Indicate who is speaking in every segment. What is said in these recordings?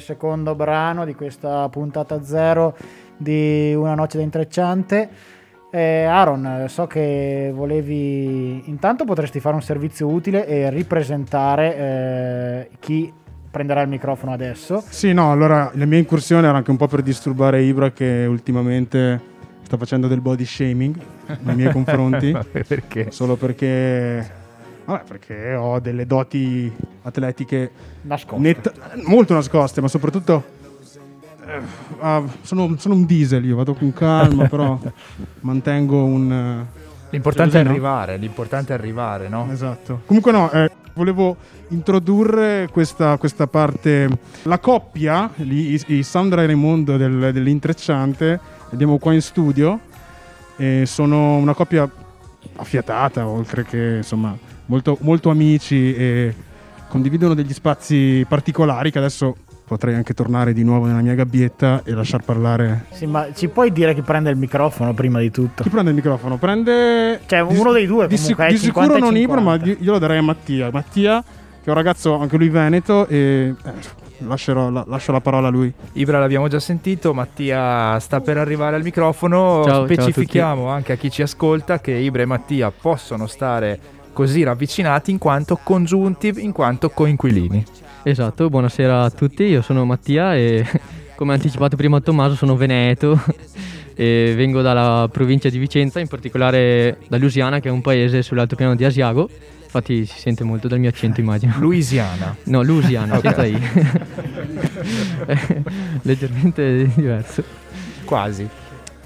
Speaker 1: secondo brano di questa puntata zero di Una noce da intrecciante. Eh, Aaron, so che volevi. Intanto potresti fare un servizio utile e ripresentare eh, chi prenderà il microfono adesso.
Speaker 2: Sì, no, allora la mia incursione era anche un po' per disturbare Ibra che ultimamente sta facendo del body shaming nei miei confronti.
Speaker 3: perché?
Speaker 2: Solo perché Vabbè, perché ho delle doti atletiche
Speaker 1: Nascoste.
Speaker 2: netta- molto nascoste, ma soprattutto ah, sono, sono un diesel, io vado con calma, però mantengo un... eh,
Speaker 3: L'importante
Speaker 2: Così,
Speaker 3: è
Speaker 2: no?
Speaker 3: arrivare, l'importante è arrivare, no?
Speaker 2: Esatto. Comunque no, eh, volevo introdurre questa, questa parte. La coppia, lì, i, i Sandra e Raimondo del, dell'intrecciante, li abbiamo qua in studio. E sono una coppia affiatata, oltre che insomma molto, molto amici e condividono degli spazi particolari che adesso potrei anche tornare di nuovo nella mia gabbietta e lasciar parlare.
Speaker 1: Sì, ma ci puoi dire chi prende il microfono prima di tutto?
Speaker 2: Chi prende il microfono? Prende.
Speaker 1: Cioè, uno dei due
Speaker 2: Di,
Speaker 1: comunque,
Speaker 2: sic-
Speaker 1: è
Speaker 2: di sicuro
Speaker 1: 50 e
Speaker 2: non Ibra, ma
Speaker 1: 50.
Speaker 2: di- io lo darei a Mattia. Mattia, che è un ragazzo anche lui veneto, e eh, lascerò la, lascio la parola a lui.
Speaker 3: Ibra l'abbiamo già sentito, Mattia sta per arrivare al microfono.
Speaker 4: Ciao, ciao a
Speaker 3: Specifichiamo anche a chi ci ascolta che Ibra e Mattia possono stare così ravvicinati in quanto congiunti, in quanto coinquilini.
Speaker 4: Esatto, buonasera a tutti, io sono Mattia e come anticipato prima Tommaso sono veneto e vengo dalla provincia di Vicenza, in particolare da Lusiana che è un paese sull'altopiano di Asiago, infatti si sente molto dal mio accento immagino.
Speaker 3: Louisiana.
Speaker 4: No, Lusiana,
Speaker 3: Ok.
Speaker 4: senza I. Leggermente diverso.
Speaker 3: Quasi.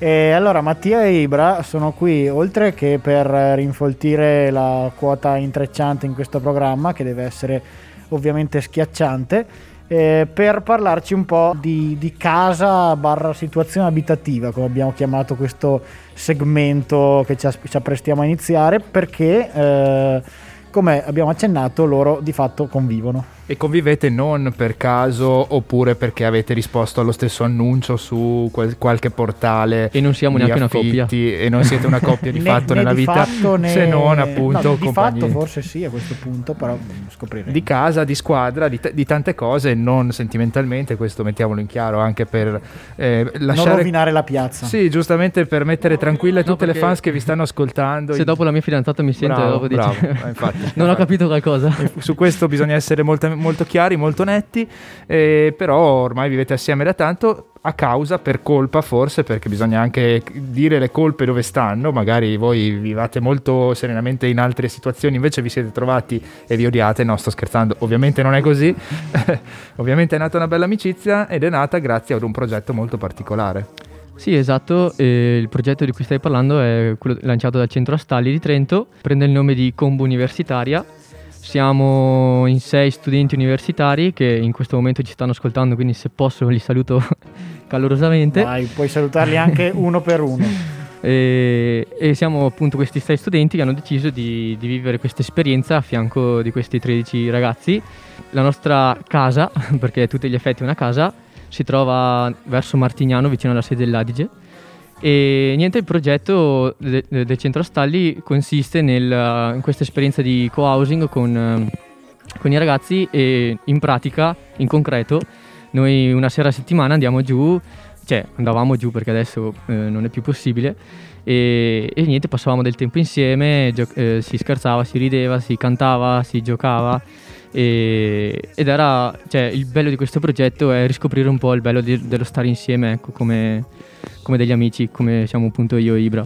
Speaker 1: E allora Mattia e Ibra sono qui oltre che per rinfoltire la quota intrecciante in questo programma che deve essere ovviamente schiacciante eh, per parlarci un po' di, di casa barra situazione abitativa come abbiamo chiamato questo segmento che ci, ci apprestiamo a iniziare perché eh, come abbiamo accennato loro di fatto convivono
Speaker 3: E convivete non per caso oppure perché avete risposto allo stesso annuncio su quel- qualche portale
Speaker 4: E non siamo neanche una coppia.
Speaker 3: E non siete una coppia di
Speaker 1: Né-
Speaker 3: fatto
Speaker 1: né
Speaker 3: nella
Speaker 1: di
Speaker 3: vita,
Speaker 1: fatto, né-
Speaker 3: se non appunto
Speaker 1: no, di
Speaker 3: compagni
Speaker 1: fatto forse sì a questo punto però scopriremo
Speaker 3: di casa, di squadra, di, t- di tante cose, non sentimentalmente. Questo mettiamolo in chiaro anche per eh,
Speaker 1: non
Speaker 3: lasciare.
Speaker 1: rovinare la piazza
Speaker 3: Sì, giustamente per mettere tranquille
Speaker 4: No,
Speaker 3: tutte le fans che vi stanno ascoltando.
Speaker 4: Se dopo la mia fidanzata mi sente,
Speaker 3: Bravo,
Speaker 4: dopo dice...
Speaker 3: bravo, eh, infatti.
Speaker 4: non ho capito qualcosa.
Speaker 3: E Su questo bisogna essere molto, molto chiari, molto netti, eh, però ormai vivete assieme da tanto a causa, per colpa forse, perché bisogna anche dire le colpe dove stanno, magari voi vivate molto serenamente in altre situazioni, invece vi siete trovati e vi odiate, no sto scherzando, ovviamente non è così, ovviamente è nata una bella amicizia ed è nata grazie ad un progetto molto particolare.
Speaker 4: Sì, esatto, e il progetto di cui stai parlando è quello lanciato dal Centro Astalli di Trento, prende il nome di Combo Universitaria. Siamo in sei studenti universitari che in questo momento ci stanno ascoltando, quindi se posso li saluto calorosamente.
Speaker 1: Vai, puoi salutarli anche uno per uno.
Speaker 4: E, e siamo appunto questi sei studenti che hanno deciso di, di vivere questa esperienza a fianco di questi 13 ragazzi. La nostra casa, perché è a tutti gli effetti una casa, si trova verso Martignano, vicino alla sede dell'Adige. E niente, il progetto de- de- del centro Astalli consiste nel- in questa esperienza di co-housing con, con i ragazzi e in pratica, in concreto, noi una sera a settimana andiamo giù, cioè andavamo giù perché adesso eh, non è più possibile e, e niente, passavamo del tempo insieme, gio- eh, si scherzava, si rideva, si cantava, si giocava e- ed era, cioè il bello di questo progetto è riscoprire un po' il bello di- dello stare insieme, ecco, come, come degli amici, come siamo appunto io e Ibra.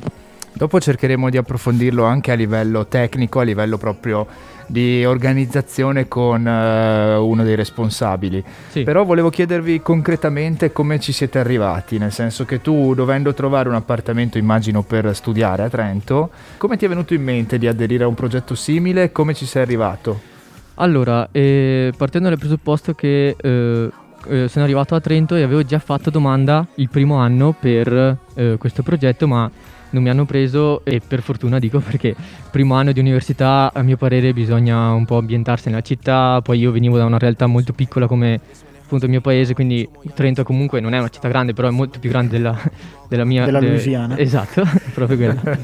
Speaker 3: Dopo cercheremo di approfondirlo anche a livello tecnico, a livello proprio di organizzazione con eh, uno dei responsabili.
Speaker 4: Sì.
Speaker 3: Però volevo chiedervi concretamente come ci siete arrivati, nel senso che tu dovendo trovare un appartamento, immagino, per studiare a Trento, come ti è venuto in mente di aderire a un progetto simile e come ci sei arrivato?
Speaker 4: Allora, eh, partendo dal presupposto che eh, eh, sono arrivato a Trento e avevo già fatto domanda il primo anno per eh, questo progetto, ma non mi hanno preso e per fortuna dico perché primo anno di università a mio parere bisogna un po' ambientarsi nella città, poi io venivo da una realtà molto piccola come appunto il mio paese, quindi Trento comunque non è una città grande, però è molto più grande della, della mia...
Speaker 1: Della
Speaker 4: de-
Speaker 1: Louisiana.
Speaker 4: Esatto, proprio quella.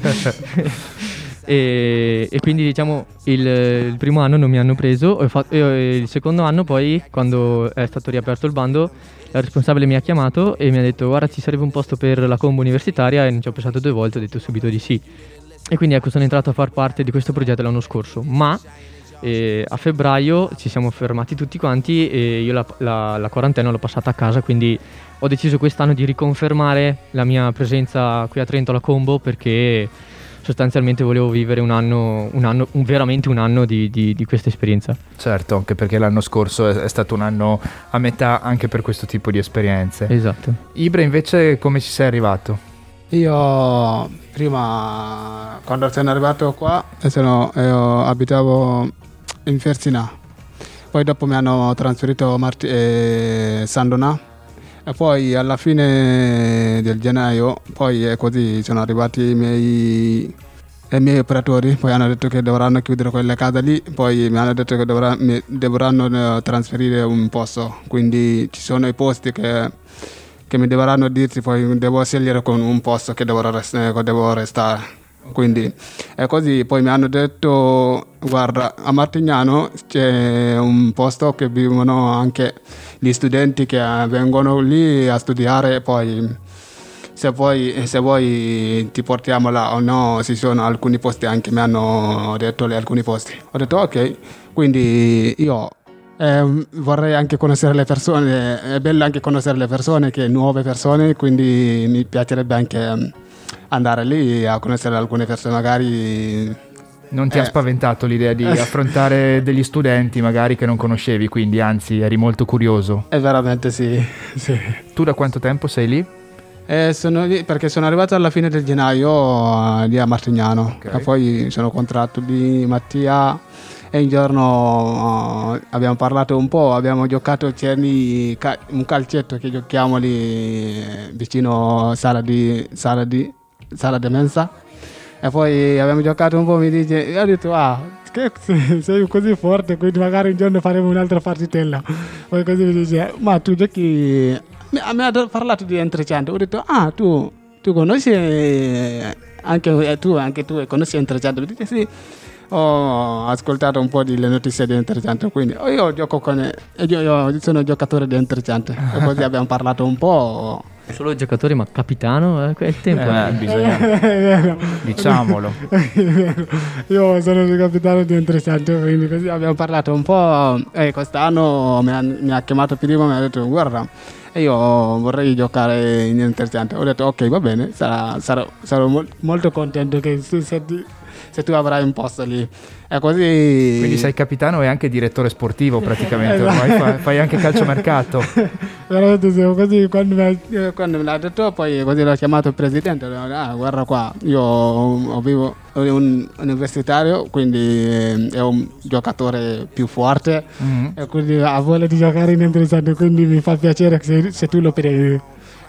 Speaker 4: E, e quindi diciamo il, il primo anno non mi hanno preso. E, fa- e il secondo anno poi quando è stato riaperto il bando la responsabile mi ha chiamato e mi ha detto guarda ci sarebbe un posto per la combo universitaria. E ci ho pensato due volte, ho detto subito di sì. E quindi ecco sono entrato a far parte di questo progetto l'anno scorso, ma eh, a febbraio ci siamo fermati tutti quanti e io la, la, la quarantena l'ho passata a casa, quindi ho deciso quest'anno di riconfermare la mia presenza qui a Trento alla combo perché sostanzialmente volevo vivere un anno, un anno un, veramente un anno di, di, di, questa esperienza.
Speaker 3: Certo, anche perché l'anno scorso è, è, stato un anno a metà anche per questo tipo di esperienze.
Speaker 4: Esatto.
Speaker 3: Ibra invece come ci sei arrivato?
Speaker 5: Io prima, quando sono arrivato qua, sono, io abitavo in Fersina, poi dopo mi hanno trasferito a Marti- eh, Sandona e poi alla fine del gennaio, poi è così, sono arrivati i miei, i miei operatori, poi hanno detto che dovranno chiudere quella casa lì, poi mi hanno detto che dovranno, mi, dovranno eh, trasferire un posto, quindi ci sono i posti che, che mi dovranno dirti, poi devo scegliere con un posto che devo, rest- devo restare. Quindi è così, poi mi hanno detto guarda a Martignano c'è un posto che vivono anche gli studenti che vengono lì a studiare poi se vuoi, se vuoi ti portiamo là o no, ci sono alcuni posti anche, mi hanno detto alcuni posti. Ho detto ok, quindi io eh, vorrei anche conoscere le persone, è bello anche conoscere le persone, che nuove persone, quindi mi piacerebbe anche andare lì a conoscere alcune persone magari
Speaker 3: non ti eh. ha spaventato l'idea di affrontare degli studenti magari che non conoscevi, quindi anzi eri molto curioso?
Speaker 5: È veramente sì. sì.
Speaker 3: Tu da quanto tempo sei lì?
Speaker 5: Eh, sono lì perché sono arrivato alla fine del gennaio uh, lì a Martignano okay. e poi sono incontrato lì Mattia e un giorno uh, abbiamo parlato un po', abbiamo giocato lì, ca- un calcetto che giochiamo lì vicino sala di, sala di, sala di mensa e poi abbiamo giocato un po', mi dice, io ho detto, ah, che sei così forte, quindi magari un giorno faremo un'altra partitella. Poi così mi dice, ma tu giochi... Mi, ha parlato di Entrecento, ho detto, ah, tu, tu conosci anche eh, tu, anche tu conosci Entrecento? Mi dice, sì ho ascoltato un po' delle notizie di Entrecento, quindi io gioco con io, io sono giocatore di Entrecento e così abbiamo parlato un po'
Speaker 4: Solo giocatore, ma capitano? Eh, il tempo.
Speaker 3: Eh, bisogna... Diciamolo.
Speaker 5: Io sono il capitano di Entrecento, quindi così abbiamo parlato un po'. E quest'anno mi ha, mi ha chiamato prima e mi ha detto, guarda, io vorrei giocare in Entrecento. Ho detto, ok, va bene, sarà, sarò, sarò molto contento che tu senti se tu avrai un posto lì. È così.
Speaker 3: Quindi sei capitano e anche direttore sportivo praticamente, ormai fai, fai anche calciomercato.
Speaker 5: Veramente siamo così, quando mi, eh, quando me l'ha detto poi così l'ho chiamato il presidente, ah, guarda qua, io ho, vivo un universitario, quindi eh, è un giocatore più forte mm-hmm. e quindi ha voglia di giocare in interessante, quindi mi fa piacere se, se tu lo prendi.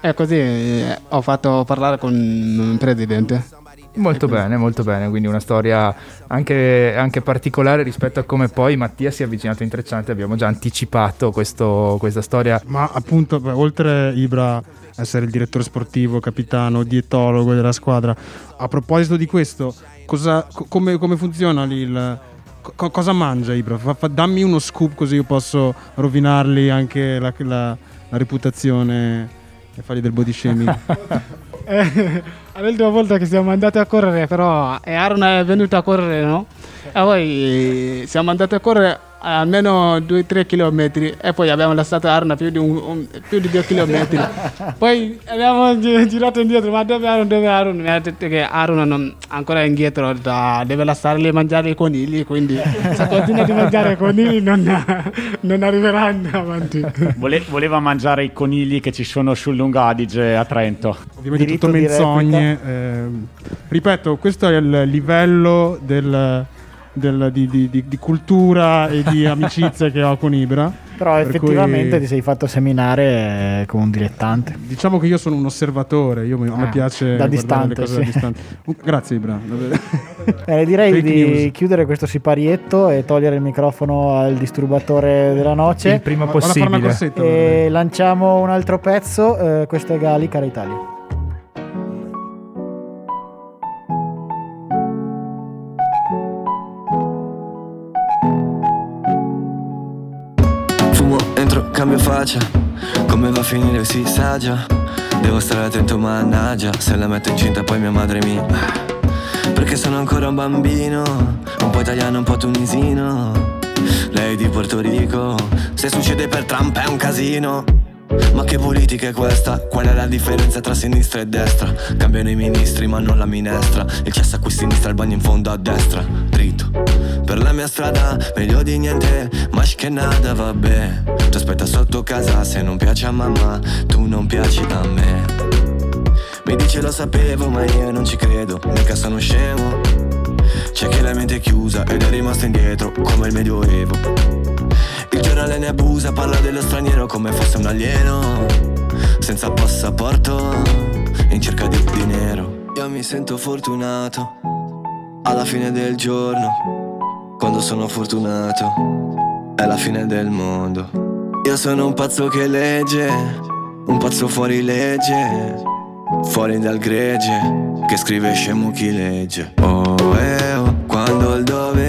Speaker 5: E così eh, ho fatto parlare con il presidente.
Speaker 3: Molto bene, molto bene, quindi una storia anche, anche, particolare rispetto a come poi Mattia si è avvicinato in Trecciante, abbiamo già anticipato questo, questa storia.
Speaker 2: Ma appunto, beh, oltre Ibra essere il direttore sportivo, capitano, dietologo della squadra, a proposito di questo, cosa, come, come, funziona lì il... Co- cosa mangia Ibra? Fa, fa, dammi uno scoop così io posso rovinargli anche la, la, la reputazione e fargli del body shaming.
Speaker 5: eh, l'ultima volta che siamo andati a correre, però e Aaron è venuto a correre, no? E poi siamo andati a correre almeno 2-3 km e poi abbiamo lasciato Arna più di, un, un, più di 2 km. poi abbiamo girato indietro, ma dove Arun? Dove Arun? Mi ha detto che Arun non, ancora è indietro, da, deve lasciare lì mangiare i conigli, quindi se continua a mangiare i conigli non, non arriveranno avanti.
Speaker 6: Vole, voleva mangiare i conigli che ci sono sul Lungo Adige a Trento.
Speaker 2: Ovviamente Diritto tutto menzogne. Eh, ripeto, questo è il livello del del, di, di, di, di, cultura e di amicizia che ho con Ibra.
Speaker 1: Però per effettivamente cui... ti sei fatto seminare come un dilettante.
Speaker 2: Diciamo che io sono un osservatore, io, a me ah, piace
Speaker 1: da distante, sì.
Speaker 2: da distante. Uh, grazie Ibra.
Speaker 1: eh, direi Fake di news. chiudere questo siparietto e togliere il microfono al disturbatore della noce.
Speaker 3: Il prima possibile.
Speaker 1: Corsetta, e lanciamo un altro pezzo, eh, questo è Gali, cara Italia.
Speaker 7: Faccia. Come va a finire si sa già. Devo stare attento mannaggia. Se la metto incinta poi mia madre mi Perché sono ancora un bambino. Un po' italiano un po' tunisino. Lei di Porto Rico. Se succede per Trump è un casino ma che politica è questa? Qual è la differenza tra sinistra e destra? Cambiano i ministri ma non la minestra. Il cesso a qui sinistra, il bagno in fondo a destra. Dritto. Per la mia strada, meglio di niente. Ma che nada, vabbè. Ti aspetta sotto casa se non piace a mamma Tu non piaci a me. Mi dice lo sapevo ma io non ci credo. Mica sono scemo C'è chi la mente è chiusa ed è rimasto indietro Come il medioevo giornale ne abusa, parla dello straniero come fosse un alieno Senza passaporto, in cerca di dinero Io mi sento fortunato Alla fine del giorno Quando sono fortunato È la fine del mondo. Io sono un pazzo che legge Un pazzo fuori legge Fuori dal gregge Che scrive scemo chi legge. Oh, eh, oh Quando il dovere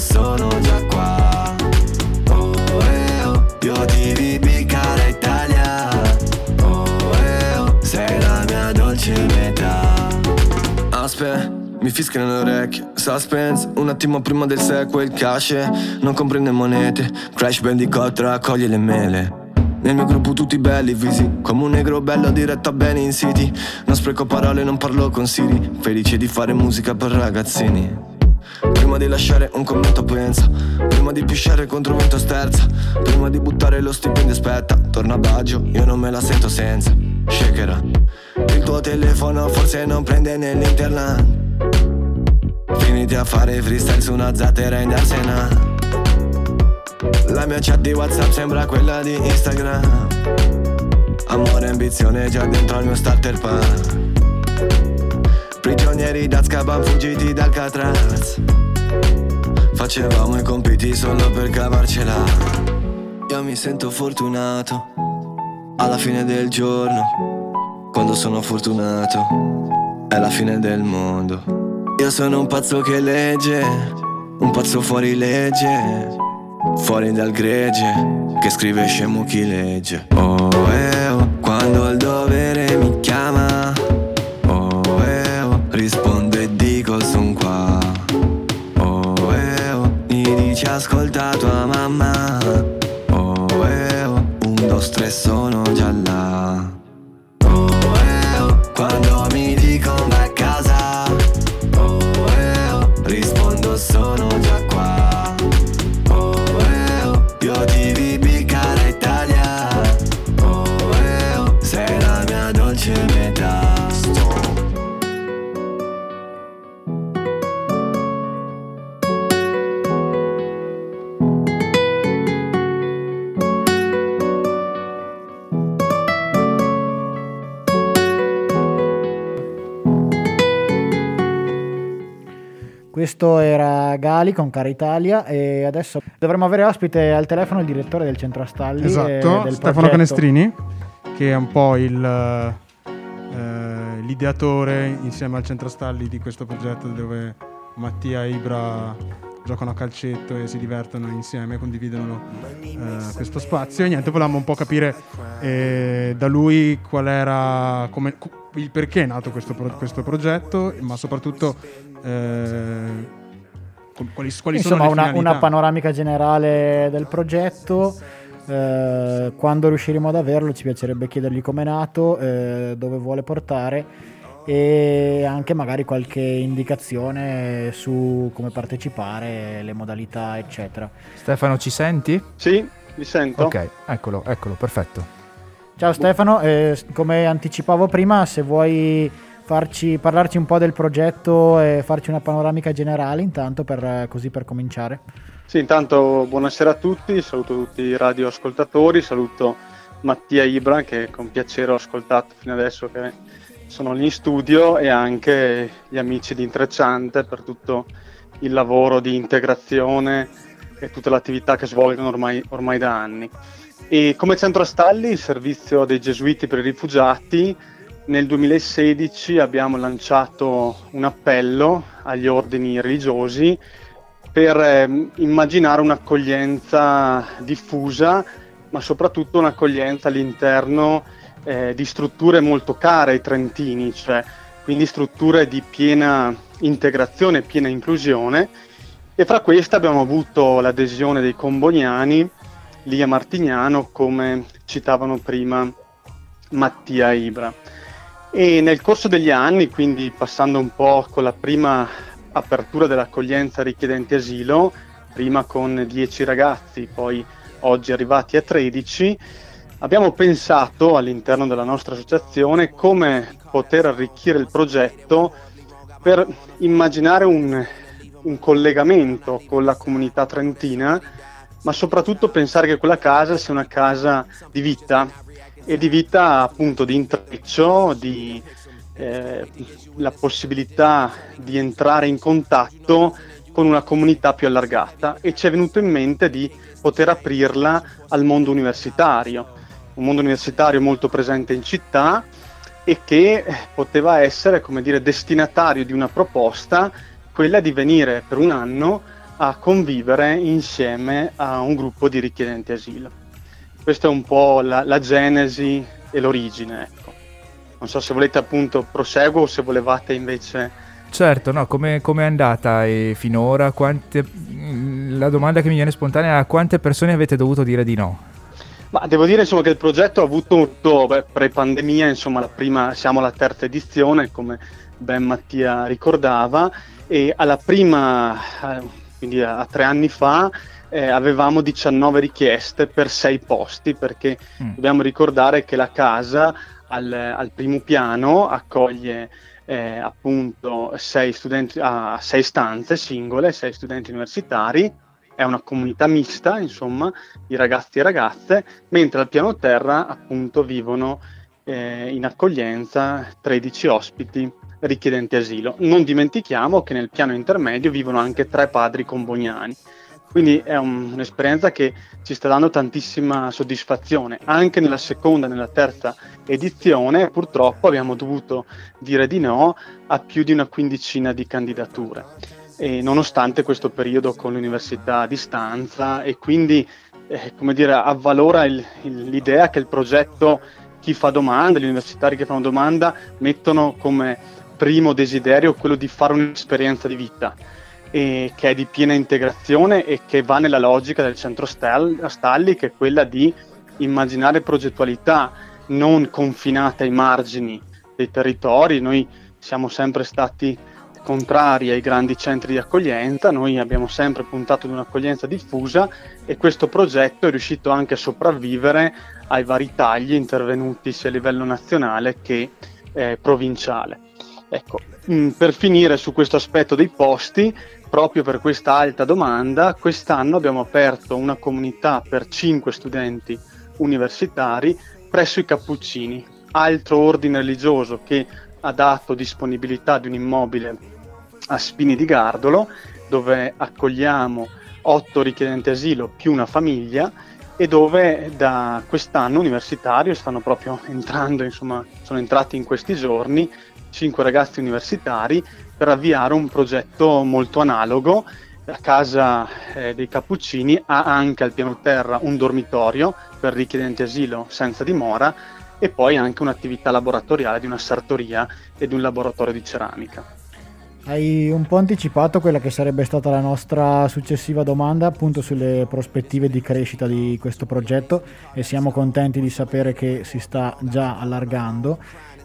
Speaker 7: sono già qua. Oh eh oh, io ti vi piccare Italia. Oh eh oh, sei la mia dolce metà. Aspetta mi fischiano le orecchie, suspense Un attimo prima del sequel, cash. Non comprende monete. Crash Bandicoot raccoglie le mele. Nel mio gruppo tutti belli visi. Come un negro bello diretto a bene in city. Non spreco parole, non parlo con Siri. Felice di fare musica per ragazzini di lasciare un commento pensa. Prima di pisciare contro vento sterza. Prima di buttare lo stipendio aspetta Torna a Baggio, io non me la sento senza. Shakera Il tuo telefono forse non prende nell'interland Finiti a fare freestyle su una zattera in Arsena. La mia chat di Whatsapp sembra quella di Instagram. Amore e ambizione già dentro al mio starter pack. Prigionieri d'Azkaban fuggiti dal Catraz Facevamo i compiti solo per cavarcela. Io mi sento fortunato Alla fine del giorno Quando sono fortunato È la fine del mondo. Io sono un pazzo che legge, un pazzo fuori legge, fuori dal gregge, che scrive scemo chi legge. Oh, eh, oh, quando il dovere mi chiama, ascolta tua mamma, oh, eh, oh, un, due, tre sono
Speaker 1: Questo era Gali con Cara Italia e adesso dovremmo avere ospite al telefono il direttore del centro Astalli.
Speaker 2: Esatto, Stefano
Speaker 1: progetto.
Speaker 2: Canestrini, che è un po' il, eh, l'ideatore insieme al centro Astalli di questo progetto dove Mattia e Ibra giocano a calcetto e si divertono insieme, condividono eh, questo spazio. E niente, volevamo un po' capire eh, da lui qual era, come, il perché è nato questo, pro- questo progetto, ma soprattutto eh, quali, quali
Speaker 1: Insomma,
Speaker 2: sono le
Speaker 1: una, una panoramica generale del progetto. eh, quando riusciremo ad averlo, ci piacerebbe chiedergli come è nato, eh, dove vuole portare e anche magari qualche indicazione su come partecipare, le modalità, eccetera.
Speaker 3: Stefano, ci senti?
Speaker 8: Sì, mi sento.
Speaker 3: Ok, eccolo, eccolo, perfetto.
Speaker 1: Ciao Stefano, eh, come anticipavo prima, se vuoi farci, parlarci un po' del progetto e farci una panoramica generale intanto per, così per cominciare.
Speaker 8: Sì, intanto buonasera a tutti, saluto tutti i radioascoltatori, saluto Mattia Ibra che con piacere ho ascoltato fino adesso che sono lì in studio e anche gli amici di Intrecciante per tutto il lavoro di integrazione e tutta l'attività che svolgono ormai, ormai da anni. E come centro stalli, il servizio dei gesuiti per i rifugiati, nel 2016 abbiamo lanciato un appello agli ordini religiosi per eh, immaginare un'accoglienza diffusa, ma soprattutto un'accoglienza all'interno eh, di strutture molto care ai trentini, cioè quindi strutture di piena integrazione, piena inclusione. E fra queste abbiamo avuto l'adesione dei comboniani, lì a Martignano, come citavano prima Mattia Ibra. E nel corso degli anni, quindi passando un po' con la prima apertura dell'accoglienza richiedenti asilo, prima con 10 ragazzi, poi oggi arrivati a 13, abbiamo pensato all'interno della nostra associazione come poter arricchire il progetto per immaginare un, un collegamento con la comunità trentina, ma soprattutto pensare che quella casa sia una casa di vita e di vita appunto di intreccio, di eh, la possibilità di entrare in contatto con una comunità più allargata. E ci è venuto in mente di poter aprirla al mondo universitario, un mondo universitario molto presente in città e che poteva essere, come dire, destinatario di una proposta, quella di venire per un anno a convivere insieme a un gruppo di richiedenti asilo. Questa è un po' la, la genesi e l'origine. Ecco. Non so se volete appunto proseguo o se volevate invece...
Speaker 3: Certo, no, come è andata e finora? Quante, la domanda che mi viene spontanea è a quante persone avete dovuto dire di no?
Speaker 8: Ma devo dire insomma, che il progetto ha avuto beh, pre-pandemia, insomma, la prima, siamo alla terza edizione, come ben Mattia ricordava, e alla prima, eh, quindi a, a tre anni fa, eh, avevamo 19 richieste per 6 posti, perché mm. dobbiamo ricordare che la casa al, al primo piano accoglie eh, appunto sei, studenti, a ah, sei stanze singole, sei studenti universitari, è una comunità mista, insomma, di ragazzi e ragazze, mentre al piano terra appunto vivono eh, in accoglienza 13 ospiti richiedenti asilo. Non dimentichiamo che nel piano intermedio vivono anche tre padri comboniani quindi è un, un'esperienza che ci sta dando tantissima soddisfazione. Anche nella seconda e nella terza edizione purtroppo abbiamo dovuto dire di no a più di una quindicina di candidature. E nonostante questo periodo con l'università a distanza e quindi eh, come dire, avvalora il, il, l'idea che il progetto chi fa domanda, gli universitari che fanno domanda mettono come primo desiderio quello di fare un'esperienza di vita che è di piena integrazione e che va nella logica del centro Stalli, che è quella di immaginare progettualità non confinate ai margini dei territori. Noi siamo sempre stati contrari ai grandi centri di accoglienza, noi abbiamo sempre puntato ad un'accoglienza diffusa e questo progetto è riuscito anche a sopravvivere ai vari tagli intervenuti sia a livello nazionale che eh, provinciale. Ecco, mm, per finire su questo aspetto dei posti, proprio per questa alta domanda, quest'anno abbiamo aperto una comunità per 5 studenti universitari presso i Cappuccini, altro ordine religioso che ha dato disponibilità di un immobile a Spini di Gardolo, dove accogliamo 8 richiedenti asilo più una famiglia e dove da quest'anno universitario stanno proprio entrando, insomma, sono entrati in questi giorni 5 ragazzi universitari per avviare un progetto molto analogo. La casa eh, dei Cappuccini ha anche al piano terra un dormitorio per richiedenti asilo senza dimora e poi anche un'attività laboratoriale di una sartoria e di un laboratorio di ceramica.
Speaker 1: Hai un po' anticipato quella che sarebbe stata la nostra successiva domanda appunto sulle prospettive di crescita di questo progetto e siamo contenti di sapere che si sta già allargando.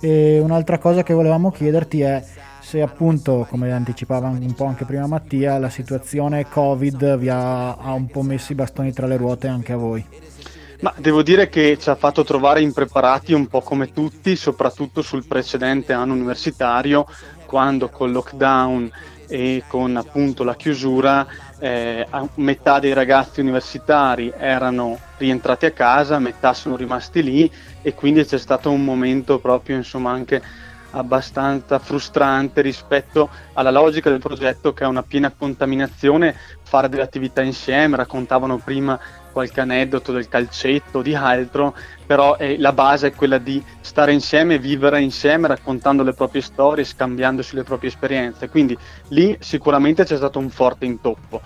Speaker 1: E un'altra cosa che volevamo chiederti è se appunto, come anticipava un po' anche prima Mattia, la situazione Covid vi ha, ha un po' messo i bastoni tra le ruote anche a voi.
Speaker 8: Ma devo dire che ci ha fatto trovare impreparati un po' come tutti, soprattutto sul precedente anno universitario, quando col lockdown e con appunto la chiusura eh, metà dei ragazzi universitari erano rientrati a casa, metà sono rimasti lì e quindi c'è stato un momento proprio insomma anche abbastanza frustrante rispetto alla logica del progetto che è una piena contaminazione, fare delle attività insieme, raccontavano prima qualche aneddoto del calcetto, di altro, però eh, la base è quella di stare insieme, vivere insieme, raccontando le proprie storie, scambiandosi le proprie esperienze. Quindi lì sicuramente c'è stato un forte intoppo.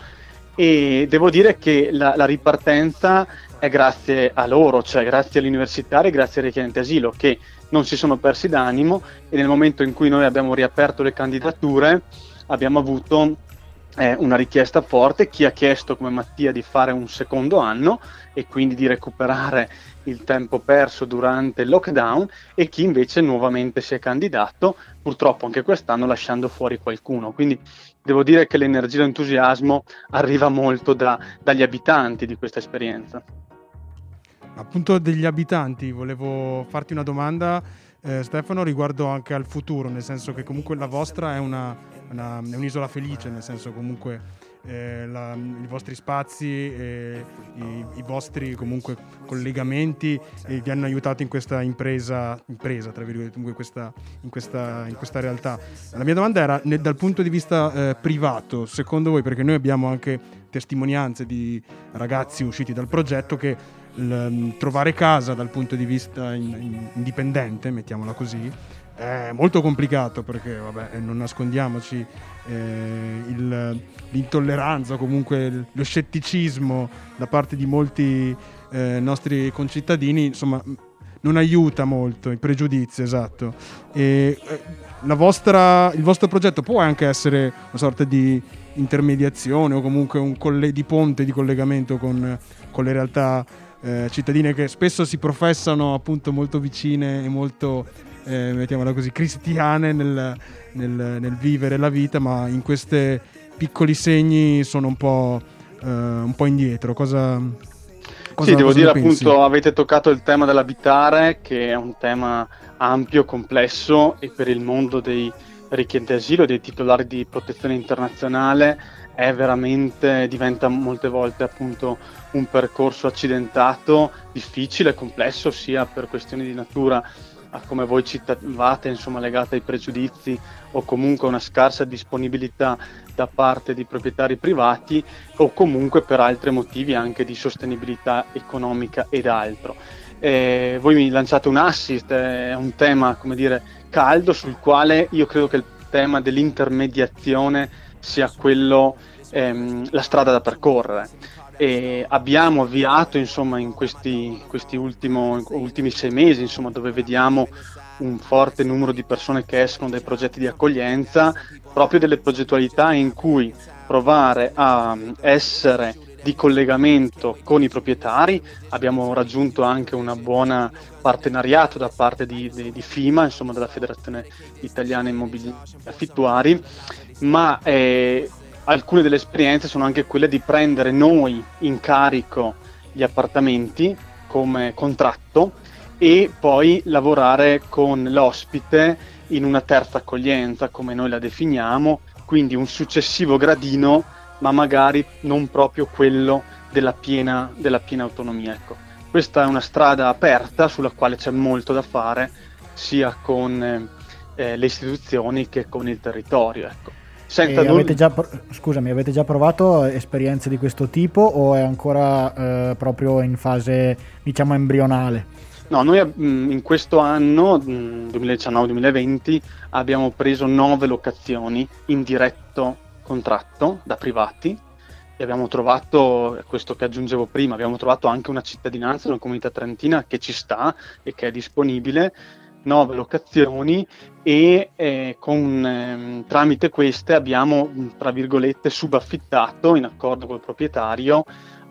Speaker 8: E devo dire che la, la ripartenza è grazie a loro, cioè grazie agli universitari, grazie ai richiedenti asilo, che non si sono persi d'animo e nel momento in cui noi abbiamo riaperto le candidature abbiamo avuto eh, una richiesta forte, chi ha chiesto come Mattia di fare un secondo anno e quindi di recuperare il tempo perso durante il lockdown e chi invece nuovamente si è candidato, purtroppo anche quest'anno lasciando fuori qualcuno. Quindi devo dire che l'energia e l'entusiasmo arriva molto da, dagli abitanti di questa esperienza.
Speaker 2: Appunto degli abitanti, volevo farti una domanda eh, Stefano riguardo anche al futuro, nel senso che comunque la vostra è, una, una, è un'isola felice, nel senso comunque eh, la, i vostri spazi, eh, i, i, vostri comunque collegamenti eh, vi hanno aiutato in questa impresa, impresa tra virgolette, in questa, in, questa, in questa realtà. La mia domanda era nel, dal punto di vista eh, privato, secondo voi, perché noi abbiamo anche testimonianze di ragazzi usciti dal progetto che l, trovare casa dal punto di vista in, in, indipendente, mettiamola così, è molto complicato perché, vabbè, non nascondiamoci, eh, il, l'intolleranza, comunque lo scetticismo da parte di molti eh, nostri concittadini, insomma, non aiuta molto, i pregiudizi, esatto. E, eh, vostra, il vostro progetto può anche essere una sorta di intermediazione o comunque un colle- di ponte di collegamento con, con le realtà eh, cittadine che spesso si professano appunto molto vicine e molto, eh, mettiamola così, cristiane nel, nel, nel, vivere la vita, ma in questi piccoli segni sono un po', eh, un po indietro. Cosa,
Speaker 8: cosa sì, devo dire appunto, avete toccato il tema dell'abitare, che è un tema ampio, complesso e per il mondo dei richiedenti asilo, dei titolari di protezione internazionale, è veramente, diventa molte volte appunto un percorso accidentato, difficile, complesso, sia per questioni di natura a come voi citavate, insomma, legate ai pregiudizi o comunque una scarsa disponibilità da parte di proprietari privati o comunque per altri motivi anche di sostenibilità economica ed altro. Eh, voi mi lanciate un assist, è un tema, come dire, caldo sul quale io credo che il tema dell'intermediazione sia quello, ehm, la strada da percorrere. E abbiamo avviato insomma in questi, questi ultimo, ultimi sei mesi insomma, dove vediamo un forte numero di persone che escono dai progetti di accoglienza proprio delle progettualità in cui provare a essere di collegamento con i proprietari. Abbiamo raggiunto anche un buon partenariato da parte di, di, di, FIMA insomma della Federazione Italiana Immobili Affittuari ma eh, alcune delle esperienze sono anche quelle di prendere noi in carico gli appartamenti come contratto e poi lavorare con l'ospite in una terza accoglienza, come noi la definiamo, quindi un successivo gradino, ma magari non proprio quello della piena, della piena autonomia. Ecco. Questa è una strada aperta sulla quale c'è molto da fare, sia con eh, le istituzioni che con il territorio. Ecco.
Speaker 1: Senza avete già, scusami, avete già provato esperienze di questo tipo o è ancora eh, proprio in fase, diciamo, embrionale?
Speaker 8: No, noi mm, in questo anno, 2019-2020, mm, abbiamo preso nove locazioni in diretto contratto da privati e abbiamo trovato, questo che aggiungevo prima, abbiamo trovato anche una cittadinanza, una comunità trentina che ci sta e che è disponibile nove locazioni e eh, con, eh, tramite queste abbiamo, tra virgolette, subaffittato in accordo col proprietario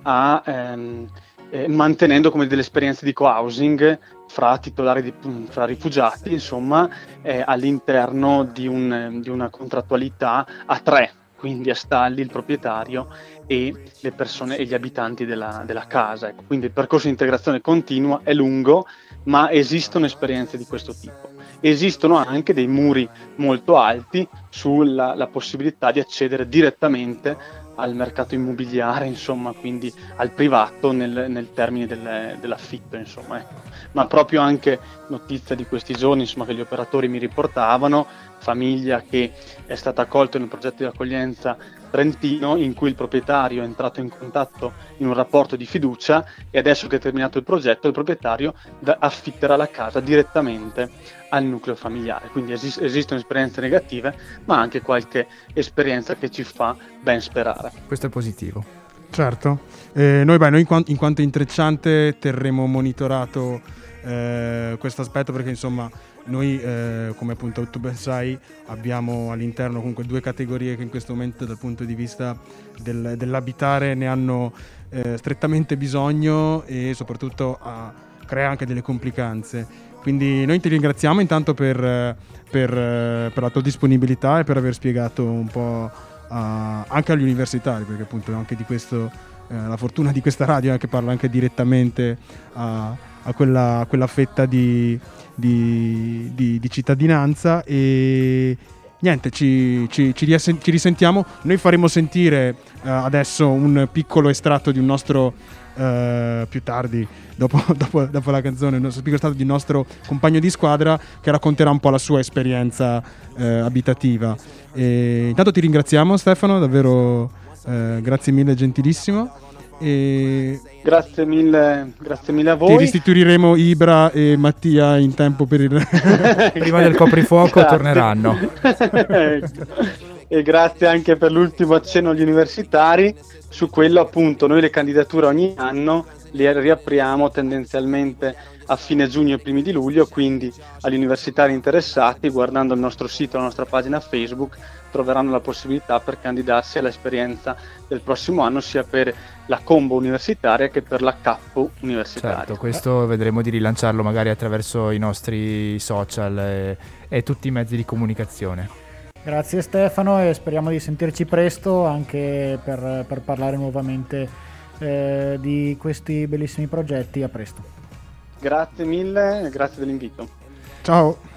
Speaker 8: a, ehm, eh, mantenendo come delle esperienze di co-housing fra titolari di, fra rifugiati, insomma, eh, all'interno di, un, di una contrattualità a tre, quindi a Stalli, il proprietario e le persone e gli abitanti della, della casa. Ecco. Quindi il percorso di integrazione continua è lungo, ma esistono esperienze di questo tipo. Esistono anche dei muri molto alti sulla possibilità di accedere direttamente al mercato immobiliare, insomma, quindi al privato nel, nel termine del, dell'affitto, insomma. Ecco. Ma proprio anche notizia di questi giorni, insomma, che gli operatori mi riportavano, famiglia che è stata accolta nel progetto di accoglienza Trentino in cui il proprietario è entrato in contatto in un rapporto di fiducia e adesso che è terminato il progetto il proprietario affitterà la casa direttamente al nucleo familiare. Quindi esist- esistono esperienze negative ma anche qualche esperienza che ci fa ben sperare.
Speaker 3: Questo è positivo.
Speaker 2: Certo, eh, noi, beh, noi in, quanto, in quanto intrecciante terremo monitorato eh, questo aspetto perché insomma noi, eh, come appunto tu ben sai, abbiamo all'interno comunque due categorie che in questo momento dal punto di vista del, dell'abitare ne hanno eh, strettamente bisogno e soprattutto a, crea anche delle complicanze. Quindi noi ti ringraziamo intanto per, per, per la tua disponibilità e per aver spiegato un po' a, anche agli universitari, perché appunto anche di questo, eh, la fortuna di questa radio è che parla anche direttamente a, a quella, a quella fetta di, di, di, di cittadinanza e niente, ci, ci, ci, riassen- ci, risentiamo. Noi faremo sentire uh, adesso un piccolo estratto di un nostro, uh, più tardi, dopo, dopo, dopo, la canzone, il nostro piccolo estratto di un nostro compagno di squadra che racconterà un po' la sua esperienza uh, abitativa. E intanto ti ringraziamo Stefano, davvero grazie mille, gentilissimo. E
Speaker 8: grazie, mille, grazie mille a voi.
Speaker 2: Ti restituiremo Ibra e Mattia in tempo per il...
Speaker 3: Prima del coprifuoco torneranno.
Speaker 8: e grazie anche per l'ultimo accenno agli universitari. Su quello appunto noi le candidature ogni anno le riapriamo tendenzialmente a fine giugno e primi di luglio, quindi agli universitari interessati, guardando il nostro sito, la nostra pagina Facebook, troveranno la possibilità per candidarsi all'esperienza del prossimo anno sia per la combo universitaria che per la capo universitaria.
Speaker 3: Certo, questo vedremo di rilanciarlo magari attraverso i nostri social e, e tutti i mezzi di comunicazione.
Speaker 1: Grazie Stefano e speriamo di sentirci presto anche per, per parlare nuovamente eh, di questi bellissimi progetti. A presto.
Speaker 8: Grazie mille e grazie dell'invito.
Speaker 2: Ciao.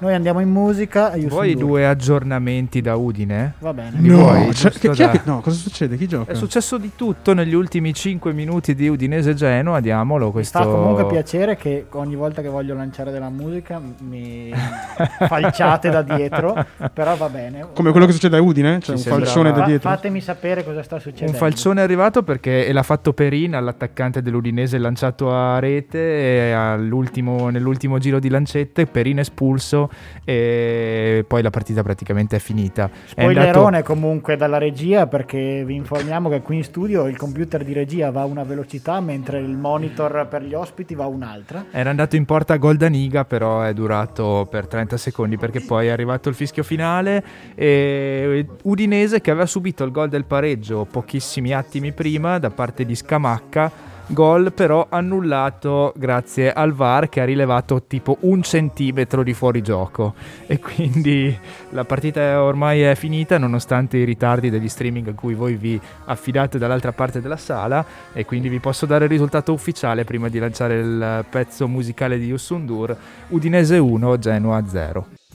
Speaker 1: Noi andiamo in musica.
Speaker 3: Vuoi due aggiornamenti da Udine?
Speaker 1: Va bene.
Speaker 2: no, vuoi, cioè, che, che, no, cosa succede? Chi gioca?
Speaker 3: È successo di tutto negli ultimi 5 minuti di Udinese Genoa. Diamolo questo.
Speaker 1: Mi fa comunque piacere che ogni volta che voglio lanciare della musica mi falciate da dietro. Però va bene.
Speaker 2: Come quello che succede a Udine? Cioè Ci un falcione da dietro.
Speaker 1: Fatemi sapere cosa sta succedendo.
Speaker 3: Un falcione è arrivato perché l'ha fatto Perina, l'attaccante dell'Udinese, lanciato a rete. E nell'ultimo giro di lancette, Perina espulso e poi la partita praticamente è finita.
Speaker 1: Spoilerone è andato... comunque dalla regia perché vi informiamo che qui in studio il computer di regia va a una velocità mentre il monitor per gli ospiti va a un'altra.
Speaker 3: Era andato in porta Goldaniga però è durato per 30 secondi perché poi è arrivato il fischio finale e Udinese che aveva subito il gol del pareggio pochissimi attimi prima da parte di Scamacca Gol però annullato grazie al VAR che ha rilevato tipo un centimetro di fuorigioco e quindi la partita ormai è finita nonostante i ritardi degli streaming a cui voi vi affidate dall'altra parte della sala. E quindi vi posso dare il risultato ufficiale prima di lanciare il pezzo musicale di Yusundur Udinese 1 Genoa 0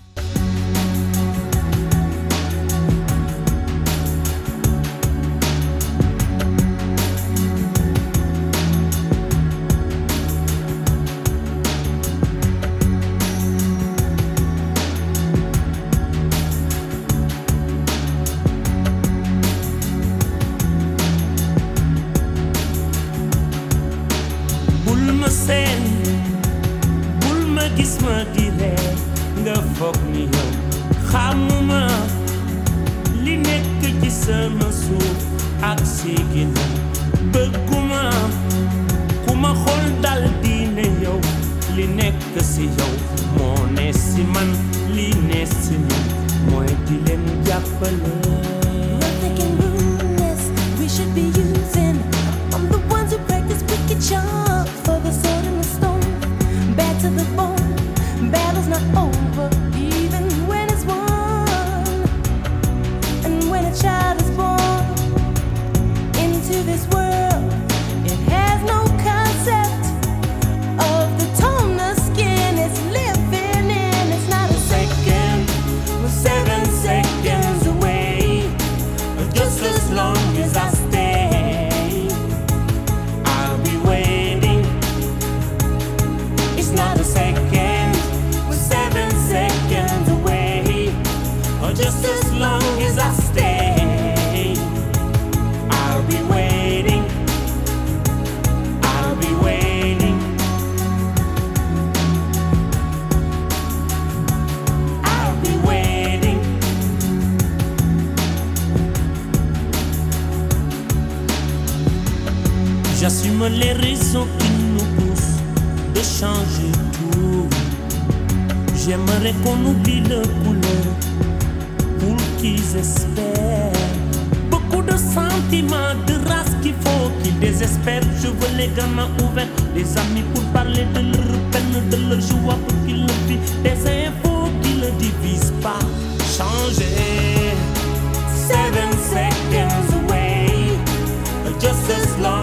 Speaker 9: J'assume les raisons qui nous poussent de changer tout. J'aimerais qu'on oublie le couleur pour qu'ils espèrent. Beaucoup de sentiments, de race qu'il faut qu'ils désespèrent. Je veux les gamins ouverts, des amis pour parler de leur peine, de leur joie pour qu'ils le vivent. Des infos qui ne divisent pas. Changer. Seven seconds away, just as long